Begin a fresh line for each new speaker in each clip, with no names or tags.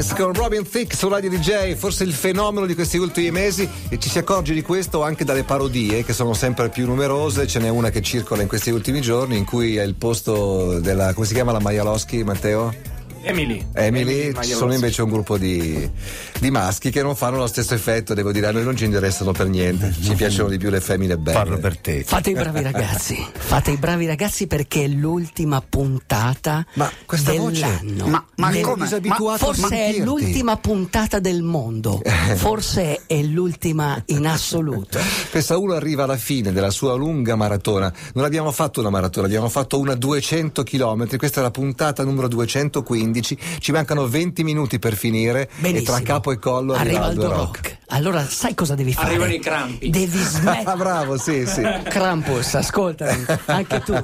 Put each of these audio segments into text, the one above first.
Prince con Robin Thicke su Radio DJ, forse il fenomeno di questi ultimi mesi e ci si accorge di questo anche dalle parodie che sono sempre più numerose, ce n'è una che circola in questi ultimi giorni in cui è il posto della, come si chiama la Maialoschi Matteo?
Emily.
Emily, Emily ci sono invece un gruppo di, di, maschi che non fanno lo stesso effetto, devo dire, a noi non ci interessano per niente, ci piacciono di più le femmine belle.
Parlo per te.
Fate i bravi ragazzi, fate i bravi ragazzi perché è l'ultima puntata
ma questa
dell'anno.
Voce?
Ma,
ma
Del,
come?
Ma forse è l'ultima puntata del mondo, forse è l'ultima in assoluto.
Pensa, uno arriva alla fine della sua lunga maratona, non abbiamo fatto una maratona, abbiamo fatto una 200 km, questa è la puntata numero 215 15, ci mancano 20 minuti per finire
Benissimo.
e tra capo e collo
arriva
Aldo
rock.
rock.
Allora sai cosa devi fare?
Arrivano i crampi.
Devi smettere.
Bravo, sì, sì.
Krampus, ascoltami, anche tu.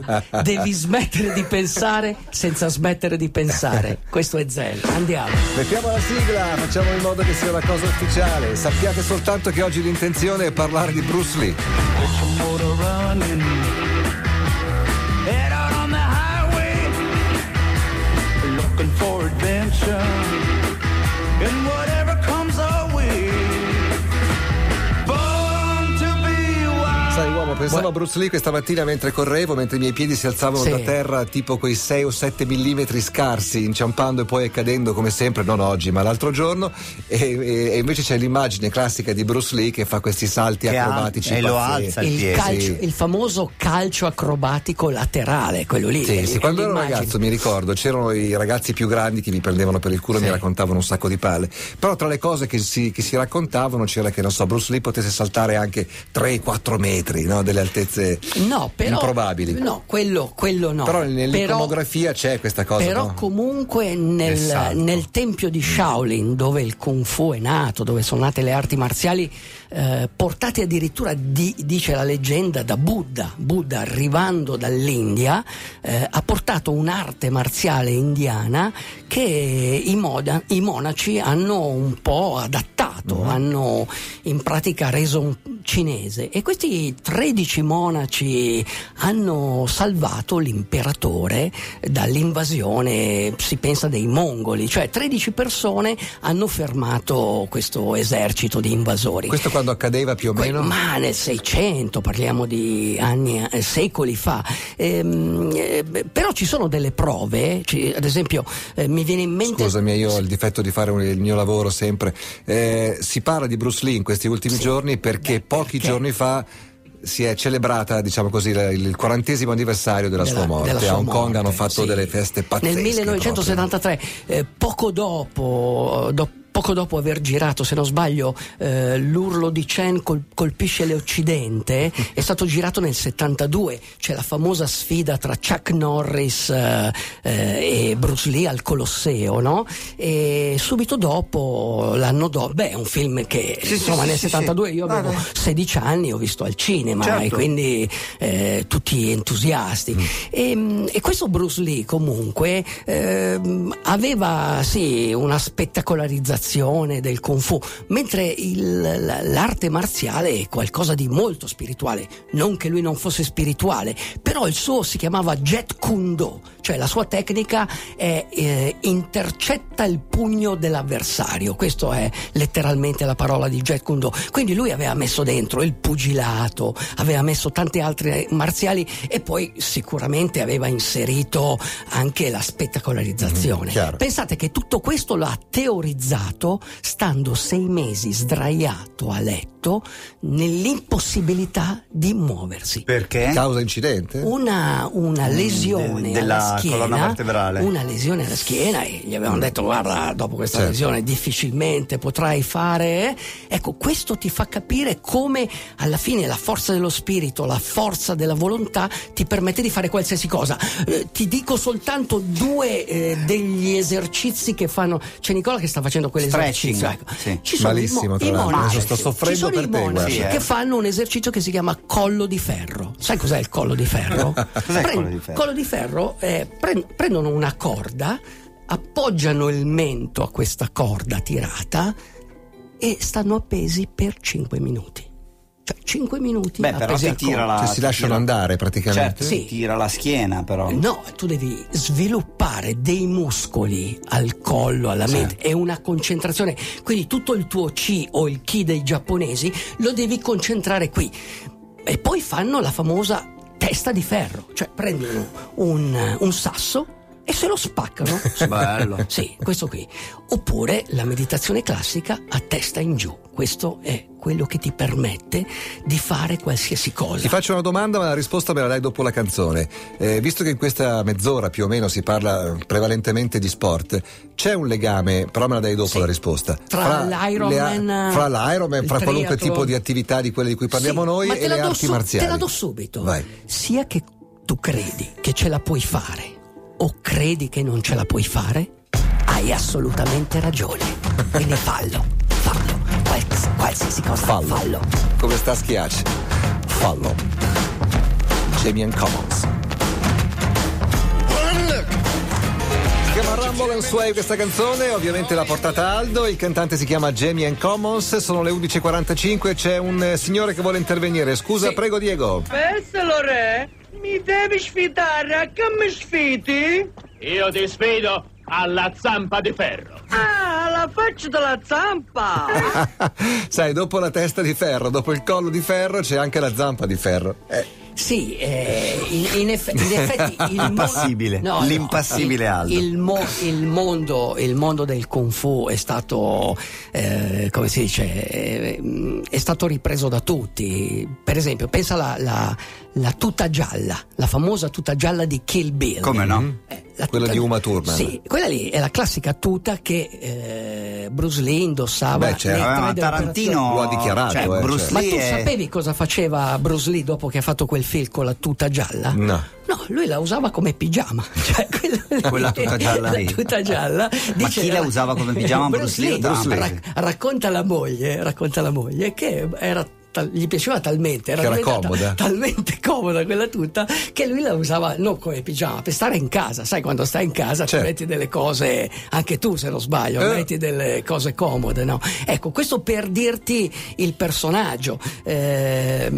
Devi smettere di pensare senza smettere di pensare. Questo è Zen. Andiamo.
Mettiamo la sigla, facciamo in modo che sia una cosa ufficiale. Sappiate soltanto che oggi l'intenzione è parlare di Bruce Lee. Pensavo a Bruce Lee questa mattina mentre correvo, mentre i miei piedi si alzavano
Sì.
da terra tipo quei 6 o 7 millimetri scarsi, inciampando e poi cadendo come sempre, non oggi ma l'altro giorno, e, e- e invece c'è l'immagine classica di Bruce Lee che fa questi salti
Che
acrobatici
al- e lo alza il
Il,
piede.
calcio-
sì.
il famoso calcio acrobatico laterale, quello lì.
Sì,
è-
sì, quando ero ragazzo mi ricordo c'erano i ragazzi più grandi che mi prendevano per il culo e mi raccontavano un sacco di palle. Però tra le cose che si, che si raccontavano c'era che non so, Bruce Lee potesse saltare anche 3-4 metri, no? Delle altezze
No, però,
improbabili.
No, quello, quello no.
Però nell'iconografia c'è questa cosa.
Però
no?
comunque nel,
Nel
tempio di Shaolin, dove il Kung Fu è nato, dove sono nate le arti marziali, eh, portate addirittura, di- dice la leggenda, da Buddha. Buddha arrivando dall'India eh, ha portato un'arte marziale indiana che i, moda- i monaci hanno un po' adattato, hanno in pratica reso un cinese e questi 13 monaci hanno salvato l'imperatore dall'invasione, si pensa dei mongoli, cioè 13 persone hanno fermato questo esercito di invasori.
Questo quando accadeva più o meno?
Ma nel 600, parliamo di anni, eh, secoli fa. Ehm, eh, però ci sono delle prove, ci- ad esempio eh, mi viene in mente...
Scusami, io ho il difetto di fare un- il mio lavoro sempre. Eh, si parla di Bruce Lee in questi ultimi
Sì.
giorni perché
Beh,
pochi
perché?
giorni fa si è celebrata, diciamo così, il quarantesimo anniversario della,
della-
sua morte.
della sua
A Hong Kong
morte,
hanno fatto
sì.
delle feste pazzesche.
Nel 1973, eh, poco dopo, do- poco dopo aver girato, se non sbaglio, eh, l'urlo di Chen col- colpisce l'Occidente, è stato girato nel 72. C'è la famosa sfida tra Chuck Norris eh, eh, e Bruce Lee al Colosseo, no? E subito dopo, l'anno dopo, beh, è un film che
Sì,
insomma
sì,
nel
sì,
72 io avevo
Ah,
16 anni, ho visto al cinema
Certo.
e quindi eh, tutti entusiasti. E, e questo Bruce Lee comunque ehm, aveva sì una spettacolarizzazione del Kung Fu, mentre il- la- l'arte marziale è qualcosa di molto spirituale. Non che lui non fosse spirituale, però il suo si chiamava Jet Kune Do, cioè la sua tecnica è eh, intercetta il pugno dell'avversario. Questo è letteralmente la parola di Jet Kune Do. Quindi lui aveva messo dentro il pugilato, aveva messo tante altre marziali e poi sicuramente aveva inserito anche la spettacolarizzazione.
Chiaro.
Pensate che tutto questo l'ha teorizzato stando sei mesi sdraiato a letto nell'impossibilità di muoversi.
Perché?
Causa incidente?
Una, una lesione
de- della
alla schiena,
colonna vertebrale.
una lesione alla schiena e gli avevano detto guarda dopo questa
Certo.
lesione difficilmente potrai fare eh." ecco questo ti fa capire come alla fine la forza dello spirito la forza della volontà ti permette di fare qualsiasi cosa Eh, ti dico soltanto due eh, degli esercizi che fanno c'è Nicola che sta facendo quell'esercizio
Stretching,
ecco.
sì.
ci sono i mo-
Malissimo,
i
adesso sto soffrendo
ci sono
per
i
te,
monaci
guarda.
che fanno un esercizio che si chiama collo di ferro sai cos'è il collo di ferro?
Cos'è il collo di ferro?
collo di ferro eh, pren- prendono una corda, appoggiano il mento a questa corda tirata e stanno appesi per 5 minuti. Cioè 5 minuti
Beh, però
appesi
ti
al
tira
collo.
la.
Cioè, si
ti
lasciano
tira-
andare praticamente.
Certo,
Sì.
ti tira la schiena, però.
No, tu devi sviluppare dei muscoli al collo, alla mente sì. e una concentrazione. Quindi tutto il tuo chi o il chi dei giapponesi lo devi concentrare qui. E poi fanno la famosa testa di ferro, cioè prendono un, un sasso e se lo spaccano.
Bello.
Sì, questo qui. Oppure la meditazione classica a testa in giù. Questo è quello che ti permette di fare qualsiasi cosa.
Ti faccio una domanda, ma la risposta me la dai dopo la canzone. Eh, visto che in questa mezz'ora più o meno si parla prevalentemente di sport, c'è un legame, però me la dai dopo sì. la risposta.
Tra, l'Ironman,
fra, l'Ironman, fra qualunque tipo di attività di quelle di cui parliamo
sì,
noi e le arti
su-
marziali.
Te la do subito.
Vai.
Sia che tu credi che ce la puoi fare o credi che non ce la puoi fare, hai assolutamente ragione. Quindi fallo, fallo, Quals- qualsiasi cosa,
fallo.
fallo.
Come sta schiacci? Fallo. Jamie Commons. Chiama Rumble and Sway questa canzone, ovviamente l'ha portata Aldo, il cantante si chiama Jamie Commons, sono le 11.45 c'è un signore che vuole intervenire, scusa,
sì.
prego Diego.
Pensalo re, mi devi sfidare, a che mi sfidi?
Io ti sfido alla zampa di ferro.
Ah, la faccia della zampa!
Sai, dopo la testa di ferro, dopo il collo di ferro c'è anche la zampa di ferro. Eh.
Sì, eh, in, in, eff- in, effetti il
Impassibile,
no,
l'impassibile
no,
Aldo.
Il, mo- il, mondo, il, mondo, del Kung Fu è stato, eh, come si dice, eh, è stato ripreso da tutti. Per esempio, pensa alla la, la tuta gialla, la famosa tuta gialla di Kill Bill.
Come no?
Eh,
quella di Uma Thurman.
Sì, quella lì è la classica tuta che eh, Bruce Lee indossava.
Beh, certo.
ma Tarantino
lo ha dichiarato.
Cioè,
eh,
Bruce
certo.
Ma tu
è...
sapevi cosa faceva Bruce Lee dopo che ha fatto quel film con la tuta gialla?
No.
No, lui la usava come pigiama. Cioè, quella,
Quella tuta gialla lì.
La tuta gialla.
Ma chi la usava come pigiama? Bruce Lee
Bruce? Lee. Rac- racconta la moglie, racconta la moglie che era tal- gli piaceva talmente, era,
era comoda.
talmente comoda quella tuta che lui la usava non come pigiama, per stare in casa, sai quando stai in casa
Certo.
ti metti delle cose, anche tu se non sbaglio,
Eh.
metti delle cose comode, no? Ecco, questo per dirti il personaggio, eh,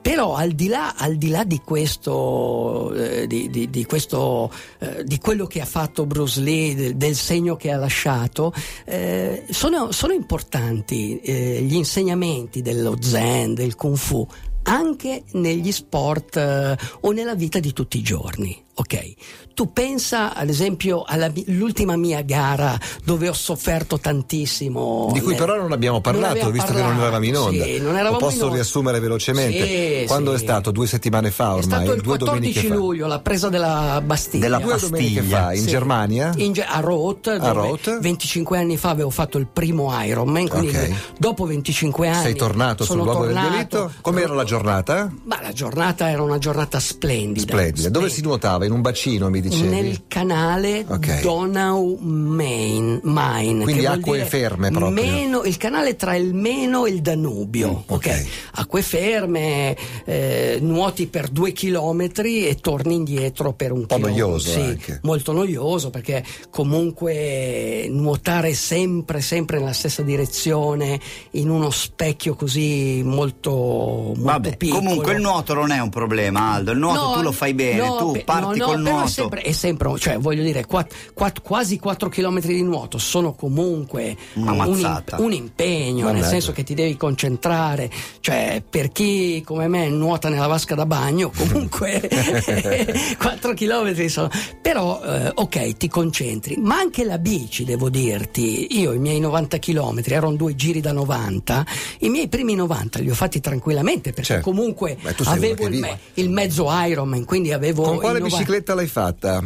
però al di là, al di, là di questo, eh, di, di- di questo eh, di quello che ha fatto Bruce Lee, del, del segno che ha lasciato, eh, sono, sono importanti eh, gli insegnamenti dello zen, del kung fu, anche negli sport eh, o nella vita di tutti i giorni. Ok, tu pensa ad esempio all'ultima mia gara dove ho sofferto tantissimo.
Di cui
nel-
però non abbiamo parlato,
abbiamo
visto che non
parlato,
eravamo in onda.
sì, non eravamo
Lo posso
onda.
riassumere velocemente?
Sì,
Quando
sì.
è stato? Due settimane fa
È
ormai?
stato il
due
14
domeniche fa.
luglio, la presa della Bastiglia.
Della
Due
Bastiglia.
fa, in. Germania?
In a Roth,
A
dove
Roth.
25 anni fa avevo fatto il primo Ironman, quindi
Ok.
dopo 25 anni
Sei tornato sul luogo del
tornato.
delitto? Com'era la giornata?
Ma la giornata era una giornata splendida.
Splendida. Dove
Splendida.
si nuotava? In un bacino, mi dicevi?
Nel canale
Ok.
Donau Main, Main
Quindi acque ferme proprio.
Meno, il canale tra il Meno e il Danubio.
Mm, ok.
ok. Acque ferme, eh, nuoti per due chilometri e torni indietro per un
po'
chilometro.
noioso
Sì,
anche.
molto noioso perché comunque nuotare sempre, sempre nella stessa direzione in uno specchio così molto, molto
Vabbè,
piccolo.
comunque il nuoto non è un problema, Aldo. Il nuoto
No,
tu lo fai bene,
no,
tu parti
no, no,
col
però
nuoto.
È sempre, è sempre, cioè voglio dire, quatt- quatt- quasi 4 km di nuoto sono comunque un, un impegno, nel
Mannaggia.
senso che ti devi concentrare, cioè per chi come me nuota nella vasca da bagno, comunque 4 km sono. Però eh, ok, ti concentri, ma anche la bici, devo dirti, io i miei 90 km erano due giri da 90, i miei primi 90 li ho fatti tranquillamente perché
Certo.
comunque
Beh,
avevo il, me- il mezzo Ironman, quindi avevo
Con quale
90
bicicletta l'hai fatta?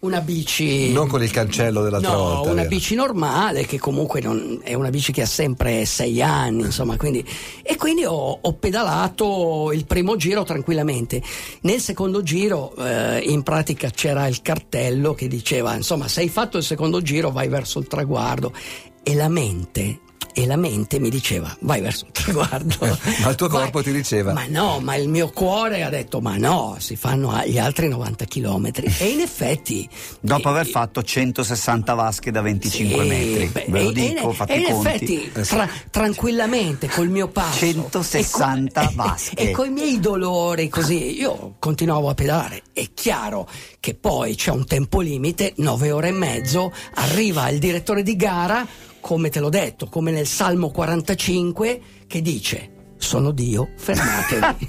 una bici
Non con il cancello dell'altra
no,
volta.
una
vero?
bici normale che comunque non- è una bici che ha sempre sei anni, insomma, quindi, e quindi ho, ho pedalato il primo giro tranquillamente. Nel secondo giro, eh, in pratica c'era il cartello che diceva, insomma, se hai fatto il secondo giro vai verso il traguardo e la mente e la mente mi diceva vai verso il traguardo.
Ma il tuo
Vai.
corpo ti diceva.
Ma no, ma il mio cuore ha detto ma no, si fanno gli altri 90 chilometri. E in effetti...
Dopo
eh,
aver fatto 160 vasche da 25
sì,
metri.
beh,
Ve lo
e-
dico,
e,
fate
e in
conti.
effetti tra- tranquillamente col mio passo
160
e co-
vasche.
e con i miei dolori così io continuavo a pedalare è chiaro che poi c'è un tempo limite 9 ore e mezzo arriva il direttore di gara come te l'ho detto come nel Salmo 45 che dice sono Dio, fermatevi.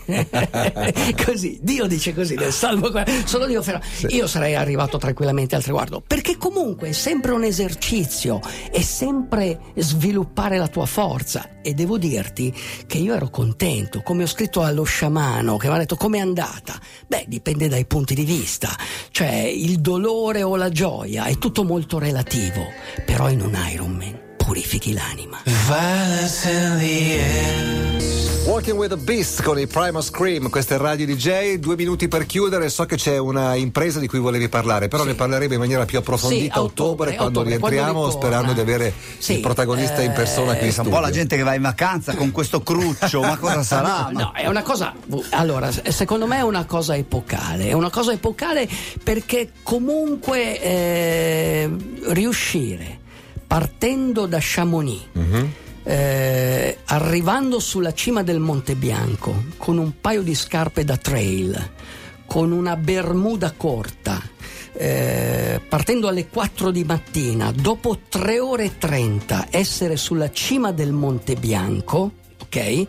così, Dio dice così nel Salmo 40, sono Dio, fermatevi. Io sarei arrivato tranquillamente al traguardo, perché comunque è sempre un esercizio, è sempre sviluppare la tua forza. E devo dirti che io ero contento, come ho scritto allo sciamano che mi ha detto com'è andata. Beh, dipende dai punti di vista, cioè il dolore o la gioia è tutto molto relativo, però in un Ironman purifichi l'anima.
Walking with a Beast con i Primal Scream, questo è Radio DJ, due minuti per chiudere, so che c'è una impresa di cui volevi parlare, però
Sì.
ne parleremo in maniera più approfondita
Sì,
a ottobre,
ottobre,
quando
ottobre, quando
rientriamo,
ritorna.
sperando di avere
Sì,
il protagonista in persona qui in
È un
studio.
po' la gente che va in vacanza con questo cruccio, ma cosa sarà?
No, no, è una cosa. Allora, secondo me è una cosa epocale. È una cosa epocale perché comunque eh, riuscire partendo da Chamonix. Eh, arrivando sulla cima del Monte Bianco con un paio di scarpe da trail, con una bermuda corta, eh, partendo alle 4 di mattina, dopo 3 ore e 30 essere sulla cima del Monte Bianco, ok?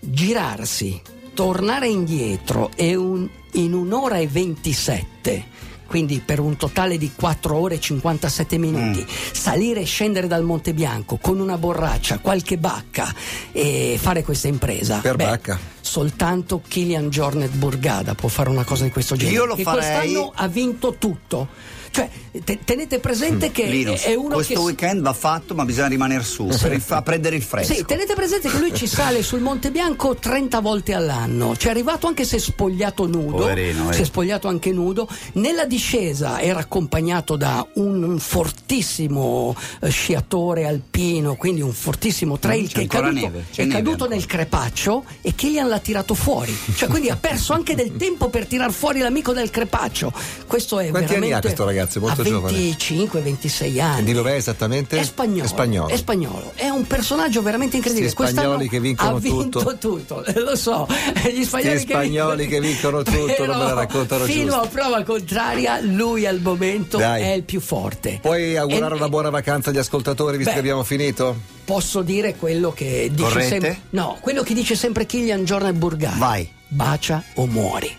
Girarsi, tornare indietro e un- in un'ora e 27 quindi per un totale di 4 ore e 57 minuti,
Mm.
salire e scendere dal Monte Bianco con una borraccia, qualche bacca e fare questa impresa.
Per
Beh,
bacca.
Soltanto Kilian Jornet Burgada può fare una cosa di questo genere.
Io lo
che
farei-
quest'anno ha vinto tutto. Cioè, te- tenete presente che
Linus,
è uno
questo
che si-
weekend va fatto, ma bisogna rimanere su per fa prendere il fresco.
sì, tenete presente che lui ci sale sul Monte Bianco 30 volte all'anno. Ci è arrivato anche se spogliato nudo.
Poverino, eh.
Si è spogliato anche nudo. Nella discesa era accompagnato da un fortissimo eh, sciatore alpino, quindi un fortissimo trail
Mm,
che è caduto,
neve,
è caduto nel crepaccio e Kilian l'ha tirato fuori. Cioè, quindi ha perso anche del tempo per tirar fuori l'amico del crepaccio. Questo è
Quanti anni ha questo ragazzo? È molto
ha
giovane.
25-26 anni.
Di dov'è esattamente?
È spagnolo.
È spagnolo.
È spagnolo. È un personaggio veramente incredibile.
Sti spagnoli
Quest'anno
che vincono
ha vinto
tutto.
tutto. eh, Lo so. Gli spagnoli,
Sti spagnoli che vincono tutto,
Però,
non me la raccontano
Fino
giusto.
a prova contraria, lui al momento
Dai.
è il più forte.
Puoi augurare
E-
una buona vacanza agli ascoltatori visto
Beh,
che abbiamo finito?
Posso dire quello che dice sempre. No, quello che dice sempre Kilian Jornet Burgani.
Vai.
Bacia o muori.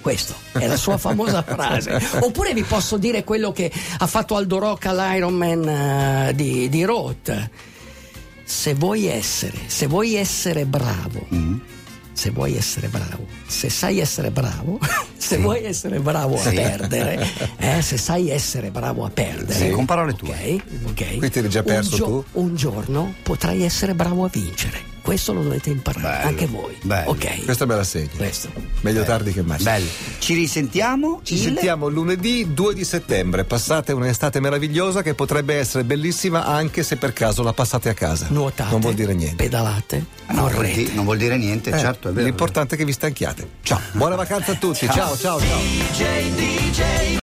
Questa è la sua famosa frase. Oppure vi posso dire quello che ha fatto Aldo Roca all'Ironman eh, di, di Roth. Se vuoi essere, se vuoi essere bravo,
Mm.
Se vuoi essere bravo, se sai essere bravo, se vuoi essere bravo a
Sì.
perdere, eh, se sai essere bravo a perdere,
Sì, con parole tue.
ok? ok.
Qui ti eri già
Un
perso tu?
Un giorno potrai essere bravo a vincere. Questo lo dovete imparare
Bello,
anche voi.
bello.
Ok.
Questa me la segni.
Questo.
Meglio tardi che mai.
Bello. Ci risentiamo.
Ci
il-
sentiamo lunedì 2 di settembre. Passate un'estate meravigliosa che potrebbe essere bellissima anche se per caso la passate a casa.
Nuotate.
Non vuol dire niente.
Pedalate.
Ah, no,
correte.
non vuol dire niente,
Eh,
certo, è vero.
L'importante è che vi stanchiate. Ciao, buona vacanza a tutti. ciao, ciao. ciao.